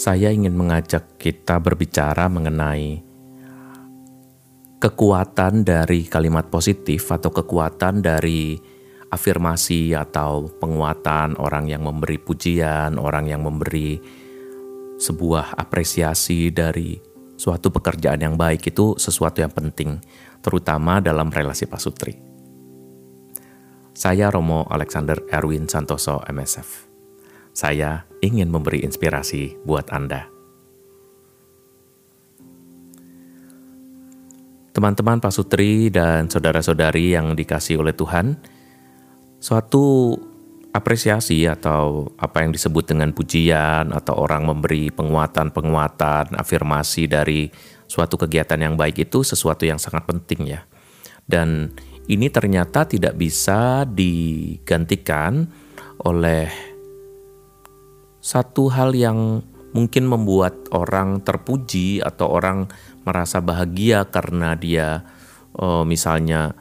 saya ingin mengajak kita berbicara mengenai kekuatan dari kalimat positif atau kekuatan dari afirmasi atau penguatan orang yang memberi pujian, orang yang memberi sebuah apresiasi dari suatu pekerjaan yang baik itu sesuatu yang penting, terutama dalam relasi pasutri. Saya Romo Alexander Erwin Santoso MSF. Saya ingin memberi inspirasi buat Anda. Teman-teman pasutri dan saudara-saudari yang dikasih oleh Tuhan, suatu apresiasi atau apa yang disebut dengan pujian atau orang memberi penguatan-penguatan, afirmasi dari suatu kegiatan yang baik itu sesuatu yang sangat penting ya. Dan ini ternyata tidak bisa digantikan oleh satu hal yang mungkin membuat orang terpuji atau orang merasa bahagia karena dia uh, misalnya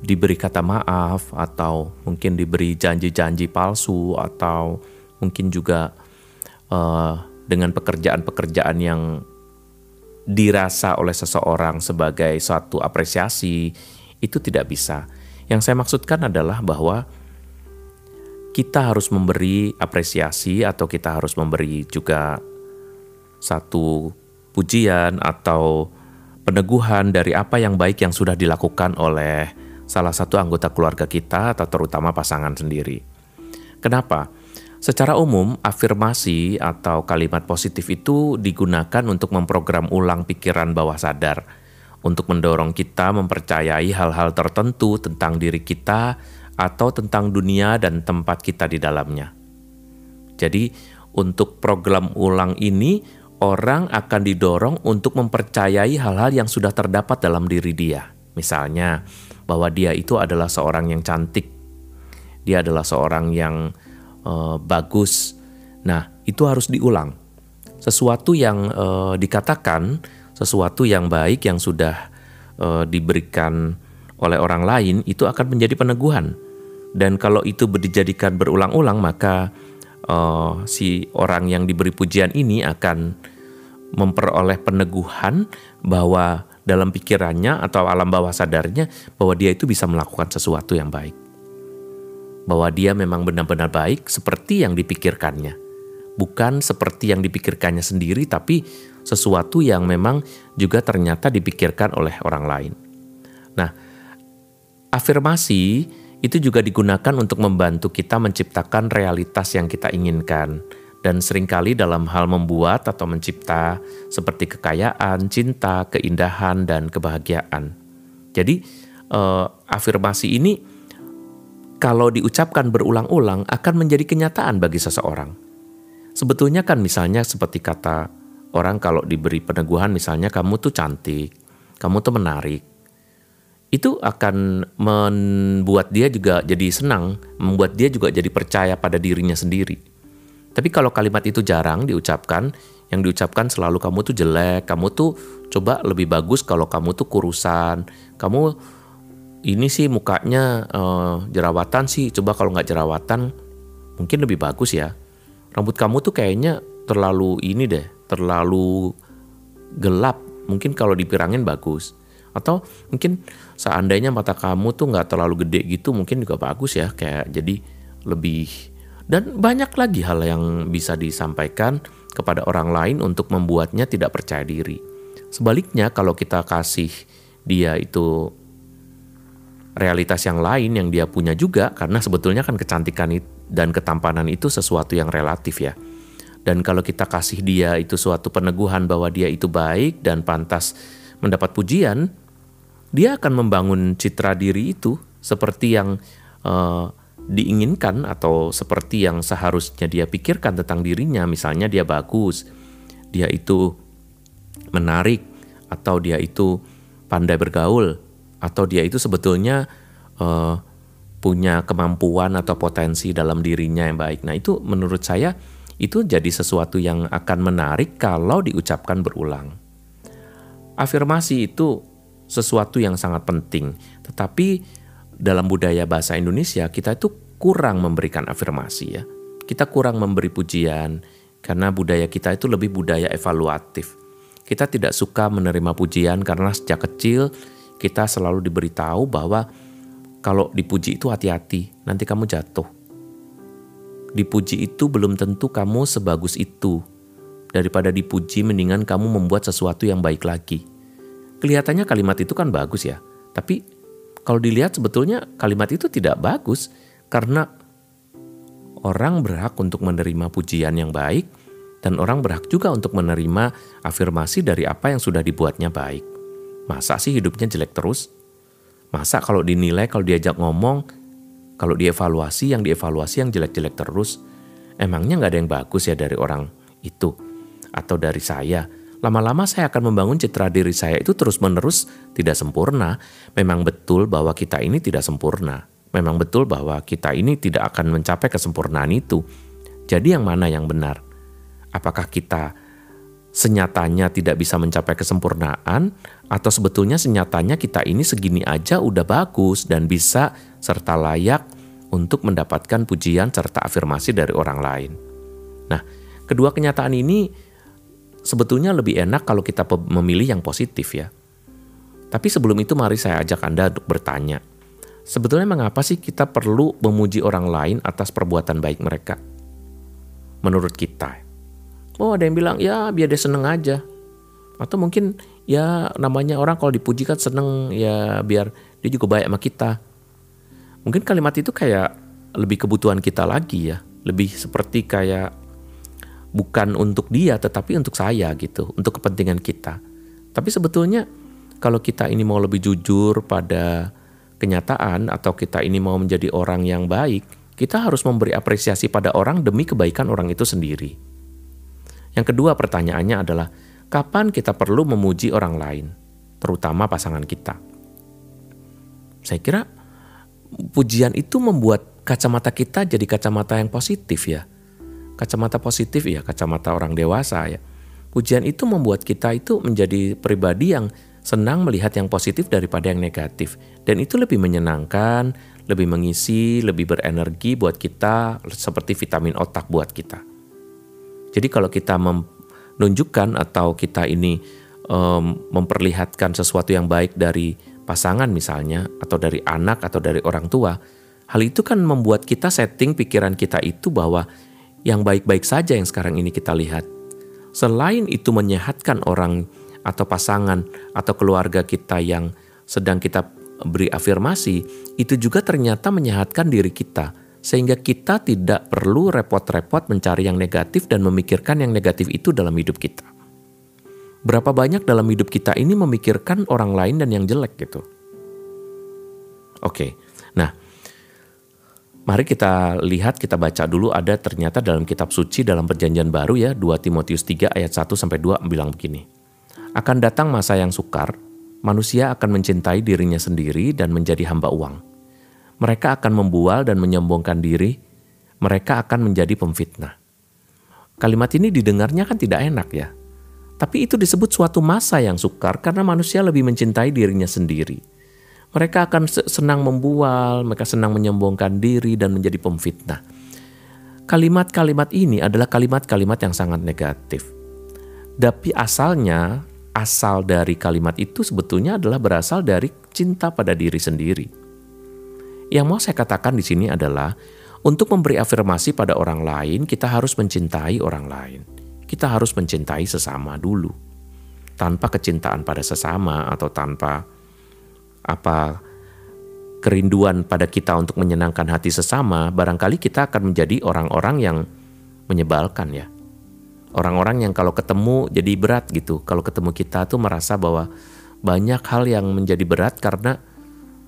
diberi kata maaf atau mungkin diberi janji-janji palsu atau mungkin juga uh, dengan pekerjaan-pekerjaan yang dirasa oleh seseorang sebagai suatu apresiasi itu tidak bisa. Yang saya maksudkan adalah bahwa kita harus memberi apresiasi atau kita harus memberi juga satu pujian atau peneguhan dari apa yang baik yang sudah dilakukan oleh salah satu anggota keluarga kita atau terutama pasangan sendiri. Kenapa? Secara umum, afirmasi atau kalimat positif itu digunakan untuk memprogram ulang pikiran bawah sadar, untuk mendorong kita mempercayai hal-hal tertentu tentang diri kita atau tentang dunia dan tempat kita di dalamnya. Jadi, untuk program ulang ini, orang akan didorong untuk mempercayai hal-hal yang sudah terdapat dalam diri dia. Misalnya, bahwa dia itu adalah seorang yang cantik, dia adalah seorang yang uh, bagus. Nah, itu harus diulang. Sesuatu yang uh, dikatakan, sesuatu yang baik yang sudah uh, diberikan oleh orang lain, itu akan menjadi peneguhan dan kalau itu dijadikan berulang-ulang maka uh, si orang yang diberi pujian ini akan memperoleh peneguhan bahwa dalam pikirannya atau alam bawah sadarnya bahwa dia itu bisa melakukan sesuatu yang baik. Bahwa dia memang benar-benar baik seperti yang dipikirkannya. Bukan seperti yang dipikirkannya sendiri tapi sesuatu yang memang juga ternyata dipikirkan oleh orang lain. Nah, afirmasi itu juga digunakan untuk membantu kita menciptakan realitas yang kita inginkan. Dan sering kali dalam hal membuat atau mencipta seperti kekayaan, cinta, keindahan, dan kebahagiaan. Jadi eh, afirmasi ini kalau diucapkan berulang-ulang akan menjadi kenyataan bagi seseorang. Sebetulnya kan misalnya seperti kata orang kalau diberi peneguhan misalnya kamu tuh cantik, kamu tuh menarik, itu akan membuat dia juga jadi senang, membuat dia juga jadi percaya pada dirinya sendiri. Tapi kalau kalimat itu jarang diucapkan, yang diucapkan selalu kamu tuh jelek, kamu tuh coba lebih bagus kalau kamu tuh kurusan, kamu ini sih mukanya uh, jerawatan sih, coba kalau nggak jerawatan mungkin lebih bagus ya. Rambut kamu tuh kayaknya terlalu ini deh, terlalu gelap, mungkin kalau dipirangin bagus atau mungkin seandainya mata kamu tuh nggak terlalu gede gitu mungkin juga bagus ya kayak jadi lebih dan banyak lagi hal yang bisa disampaikan kepada orang lain untuk membuatnya tidak percaya diri. Sebaliknya kalau kita kasih dia itu realitas yang lain yang dia punya juga karena sebetulnya kan kecantikan dan ketampanan itu sesuatu yang relatif ya. Dan kalau kita kasih dia itu suatu peneguhan bahwa dia itu baik dan pantas mendapat pujian, dia akan membangun citra diri itu seperti yang uh, diinginkan atau seperti yang seharusnya dia pikirkan tentang dirinya. Misalnya dia bagus, dia itu menarik, atau dia itu pandai bergaul, atau dia itu sebetulnya uh, punya kemampuan atau potensi dalam dirinya yang baik. Nah itu menurut saya itu jadi sesuatu yang akan menarik kalau diucapkan berulang. Afirmasi itu sesuatu yang sangat penting. Tetapi dalam budaya bahasa Indonesia kita itu kurang memberikan afirmasi ya. Kita kurang memberi pujian, Karena budaya kita itu lebih budaya evaluatif. Kita tidak suka menerima pujian karena sejak kecil kita selalu diberitahu bahwa kalau dipuji itu hati-hati, nanti kamu jatuh. Dipuji itu belum tentu kamu sebagus itu. Daripada dipuji, mendingan kamu membuat sesuatu yang baik lagi. Kelihatannya kalimat itu kan bagus ya, tapi kalau dilihat sebetulnya kalimat itu tidak bagus karena orang berhak untuk menerima pujian yang baik dan orang berhak juga untuk menerima afirmasi dari apa yang sudah dibuatnya baik. Masa sih hidupnya jelek terus? Masa kalau dinilai, kalau diajak ngomong, kalau dievaluasi, yang dievaluasi yang jelek-jelek terus, emangnya nggak ada yang bagus ya dari orang itu atau dari saya? Lama-lama saya akan membangun citra diri saya itu terus-menerus tidak sempurna. Memang betul bahwa kita ini tidak sempurna. Memang betul bahwa kita ini tidak akan mencapai kesempurnaan itu. Jadi yang mana yang benar? Apakah kita senyatanya tidak bisa mencapai kesempurnaan atau sebetulnya senyatanya kita ini segini aja udah bagus dan bisa serta layak untuk mendapatkan pujian serta afirmasi dari orang lain. Nah, kedua kenyataan ini sebetulnya lebih enak kalau kita memilih yang positif ya. Tapi sebelum itu mari saya ajak Anda untuk bertanya. Sebetulnya mengapa sih kita perlu memuji orang lain atas perbuatan baik mereka? Menurut kita, Oh ada yang bilang ya biar dia seneng aja. Atau mungkin ya namanya orang kalau dipuji kan seneng ya biar dia juga baik sama kita. Mungkin kalimat itu kayak lebih kebutuhan kita lagi ya. Lebih seperti kayak bukan untuk dia tetapi untuk saya gitu. Untuk kepentingan kita. Tapi sebetulnya kalau kita ini mau lebih jujur pada kenyataan atau kita ini mau menjadi orang yang baik, kita harus memberi apresiasi pada orang demi kebaikan orang itu sendiri. Yang kedua pertanyaannya adalah, kapan kita perlu memuji orang lain, terutama pasangan kita? Saya kira pujian itu membuat kacamata kita jadi kacamata yang positif ya. Kacamata positif ya, kacamata orang dewasa ya. Pujian itu membuat kita itu menjadi pribadi yang senang melihat yang positif daripada yang negatif. Dan itu lebih menyenangkan, lebih mengisi, lebih berenergi buat kita, seperti vitamin otak buat kita. Jadi kalau kita menunjukkan atau kita ini um, memperlihatkan sesuatu yang baik dari pasangan misalnya atau dari anak atau dari orang tua, hal itu kan membuat kita setting pikiran kita itu bahwa yang baik-baik saja yang sekarang ini kita lihat. Selain itu menyehatkan orang atau pasangan atau keluarga kita yang sedang kita beri afirmasi, itu juga ternyata menyehatkan diri kita sehingga kita tidak perlu repot-repot mencari yang negatif dan memikirkan yang negatif itu dalam hidup kita. Berapa banyak dalam hidup kita ini memikirkan orang lain dan yang jelek gitu. Oke, mari kita lihat, kita baca dulu ada ternyata dalam kitab suci dalam perjanjian baru ya 2 Timotius 3 ayat 1 sampai 2 bilang begini. Akan datang masa yang sukar, manusia akan mencintai dirinya sendiri dan menjadi hamba uang mereka akan membual dan menyombongkan diri, mereka akan menjadi pemfitnah. Kalimat ini didengarnya kan tidak enak ya. Tapi itu disebut suatu masa yang sukar karena manusia lebih mencintai dirinya sendiri. Mereka akan senang membual, mereka senang menyombongkan diri dan menjadi pemfitnah. Kalimat-kalimat ini adalah kalimat-kalimat yang sangat negatif. Tapi asalnya, asal dari kalimat itu sebetulnya adalah berasal dari cinta pada diri sendiri. Yang mau saya katakan di sini adalah untuk memberi afirmasi pada orang lain, kita harus mencintai orang lain. Kita harus mencintai sesama dulu. Tanpa kecintaan pada sesama atau tanpa apa kerinduan pada kita untuk menyenangkan hati sesama, barangkali kita akan menjadi orang-orang yang menyebalkan ya. Orang-orang yang kalau ketemu jadi berat gitu. Kalau ketemu kita tuh merasa bahwa banyak hal yang menjadi berat karena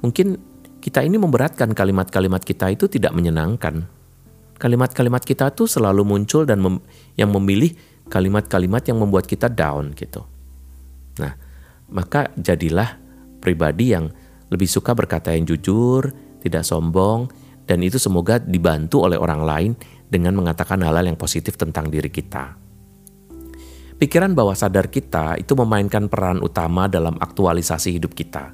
mungkin kita ini memberatkan kalimat-kalimat kita itu tidak menyenangkan. Kalimat-kalimat kita tuh selalu muncul dan mem yang memilih kalimat-kalimat yang membuat kita down gitu. Nah, maka jadilah pribadi yang lebih suka berkata yang jujur, tidak sombong, dan itu semoga dibantu oleh orang lain dengan mengatakan hal-hal yang positif tentang diri kita. Pikiran bawah sadar kita itu memainkan peran utama dalam aktualisasi hidup kita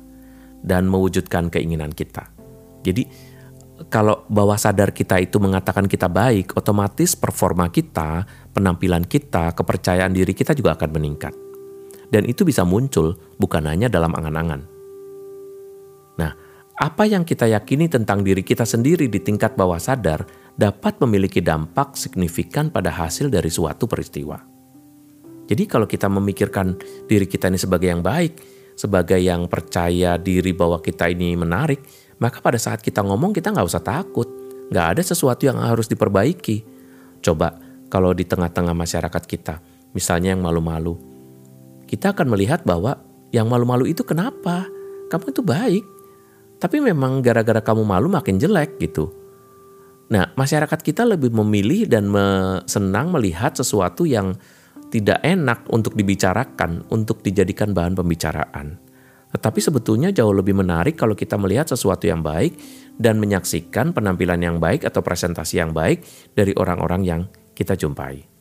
dan mewujudkan keinginan kita. Jadi kalau bawah sadar kita itu mengatakan kita baik, otomatis performa kita, penampilan kita, kepercayaan diri kita juga akan meningkat. Dan itu bisa muncul bukan hanya dalam angan-angan. Apa yang kita yakini tentang diri kita sendiri di tingkat bawah sadar dapat memiliki dampak signifikan pada hasil dari suatu peristiwa. Jadi kalau kita memikirkan diri kita ini sebagai yang baik, sebagai yang percaya diri bahwa kita ini menarik, maka pada saat kita ngomong kita nggak usah takut. Nggak ada sesuatu yang harus diperbaiki. Coba kalau di tengah-tengah masyarakat kita, misalnya yang malu-malu, kita akan melihat bahwa yang malu-malu itu kenapa? Kamu itu baik. Tapi memang gara-gara kamu malu makin jelek gitu. Nah, masyarakat kita lebih memilih dan senang melihat sesuatu yang tidak enak untuk dibicarakan, untuk dijadikan bahan pembicaraan. Tetapi sebetulnya jauh lebih menarik kalau kita melihat sesuatu yang baik dan menyaksikan penampilan yang baik atau presentasi yang baik dari orang-orang yang kita jumpai.